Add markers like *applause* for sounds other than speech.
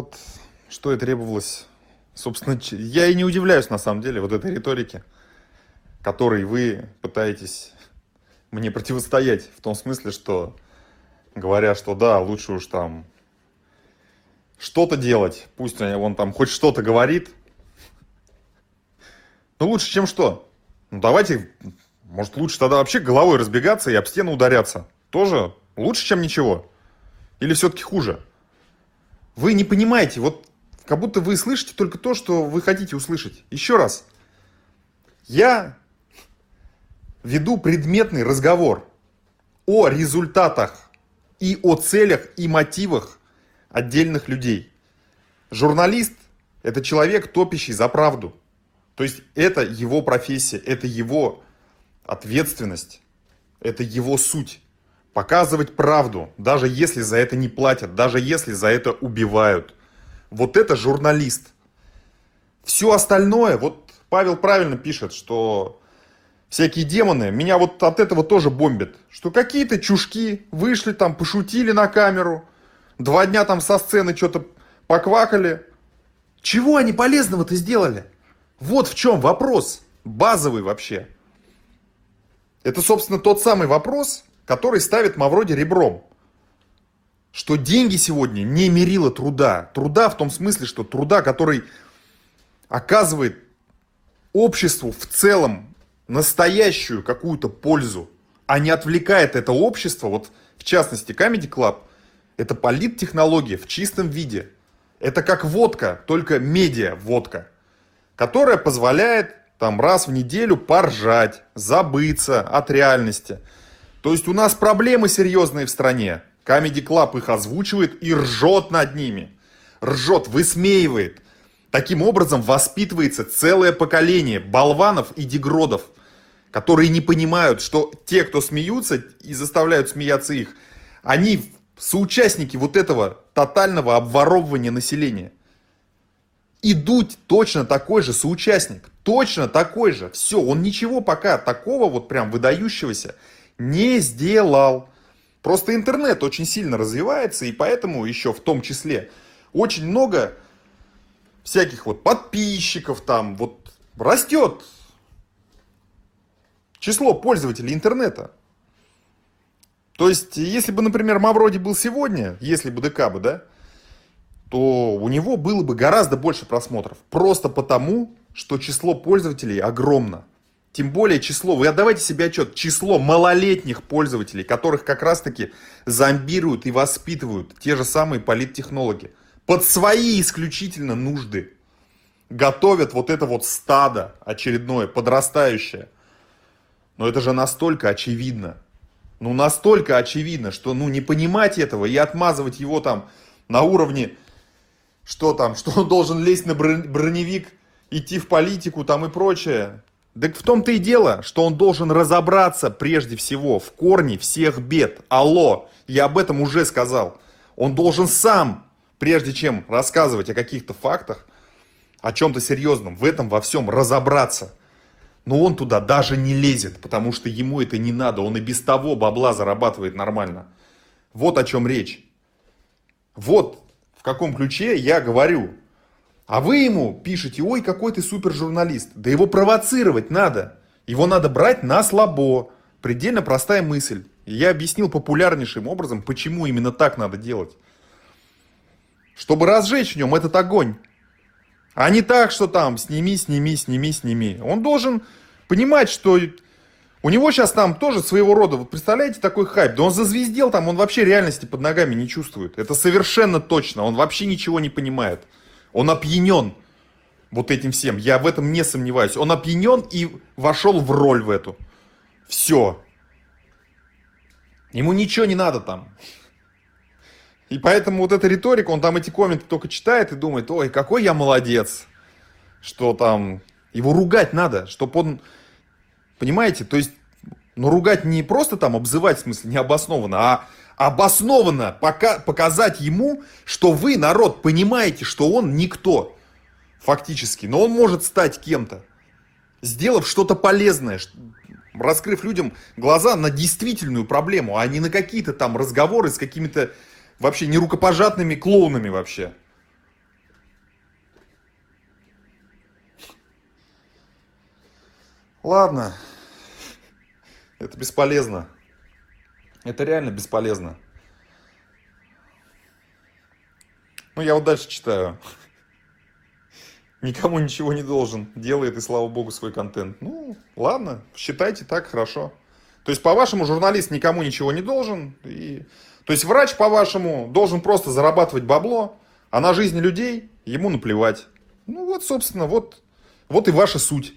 вот что и требовалось. Собственно, я и не удивляюсь на самом деле вот этой риторике, которой вы пытаетесь мне противостоять. В том смысле, что говоря, что да, лучше уж там что-то делать. Пусть он там хоть что-то говорит. Ну лучше, чем что? Ну давайте, может лучше тогда вообще головой разбегаться и об стену ударяться. Тоже лучше, чем ничего. Или все-таки хуже? Вы не понимаете, вот как будто вы слышите только то, что вы хотите услышать. Еще раз. Я веду предметный разговор о результатах и о целях и мотивах отдельных людей. Журналист – это человек, топящий за правду. То есть это его профессия, это его ответственность, это его суть. Показывать правду, даже если за это не платят, даже если за это убивают. Вот это журналист. Все остальное, вот Павел правильно пишет, что всякие демоны, меня вот от этого тоже бомбят. Что какие-то чушки вышли там, пошутили на камеру, два дня там со сцены что-то поквакали. Чего они полезного-то сделали? Вот в чем вопрос, базовый вообще. Это, собственно, тот самый вопрос, который ставит Мавроди ребром. Что деньги сегодня не мерило труда. Труда в том смысле, что труда, который оказывает обществу в целом настоящую какую-то пользу, а не отвлекает это общество, вот в частности Comedy Club, это политтехнология в чистом виде. Это как водка, только медиа-водка, которая позволяет там раз в неделю поржать, забыться от реальности – то есть у нас проблемы серьезные в стране. Comedy Club их озвучивает и ржет над ними. Ржет, высмеивает. Таким образом воспитывается целое поколение болванов и дегродов, которые не понимают, что те, кто смеются и заставляют смеяться их, они соучастники вот этого тотального обворовывания населения. И Дудь точно такой же соучастник, точно такой же. Все, он ничего пока такого вот прям выдающегося не сделал. Просто интернет очень сильно развивается, и поэтому еще в том числе очень много всяких вот подписчиков там, вот растет число пользователей интернета. То есть, если бы, например, Мавроди был сегодня, если бы ДК да, то у него было бы гораздо больше просмотров. Просто потому, что число пользователей огромно. Тем более число, вы отдавайте себе отчет, число малолетних пользователей, которых как раз таки зомбируют и воспитывают те же самые политтехнологи. Под свои исключительно нужды. Готовят вот это вот стадо очередное, подрастающее. Но это же настолько очевидно. Ну настолько очевидно, что ну не понимать этого и отмазывать его там на уровне, что там, *laughs* что он должен лезть на броневик, идти в политику там и прочее. Так в том-то и дело, что он должен разобраться прежде всего в корне всех бед. Алло, я об этом уже сказал. Он должен сам, прежде чем рассказывать о каких-то фактах, о чем-то серьезном, в этом во всем разобраться. Но он туда даже не лезет, потому что ему это не надо. Он и без того бабла зарабатывает нормально. Вот о чем речь. Вот в каком ключе я говорю. А вы ему пишете, ой, какой ты супер журналист. Да его провоцировать надо. Его надо брать на слабо. Предельно простая мысль. Я объяснил популярнейшим образом, почему именно так надо делать. Чтобы разжечь в нем этот огонь. А не так, что там сними, сними, сними, сними. Он должен понимать, что у него сейчас там тоже своего рода, вот представляете, такой хайп. Да он зазвездел там, он вообще реальности под ногами не чувствует. Это совершенно точно. Он вообще ничего не понимает. Он опьянен вот этим всем. Я в этом не сомневаюсь. Он опьянен и вошел в роль в эту. Все. Ему ничего не надо там. И поэтому вот эта риторика, он там эти комменты только читает и думает, ой, какой я молодец, что там его ругать надо, чтобы он, понимаете, то есть, ну ругать не просто там обзывать, в смысле, необоснованно, а обоснованно пока, показать ему, что вы, народ, понимаете, что он никто фактически, но он может стать кем-то, сделав что-то полезное, раскрыв людям глаза на действительную проблему, а не на какие-то там разговоры с какими-то вообще нерукопожатными клоунами вообще. Ладно, это бесполезно. Это реально бесполезно. Ну, я вот дальше читаю. Никому ничего не должен. Делает, и слава богу, свой контент. Ну, ладно, считайте так, хорошо. То есть, по-вашему, журналист никому ничего не должен. И... То есть, врач, по-вашему, должен просто зарабатывать бабло, а на жизнь людей ему наплевать. Ну, вот, собственно, вот, вот и ваша суть.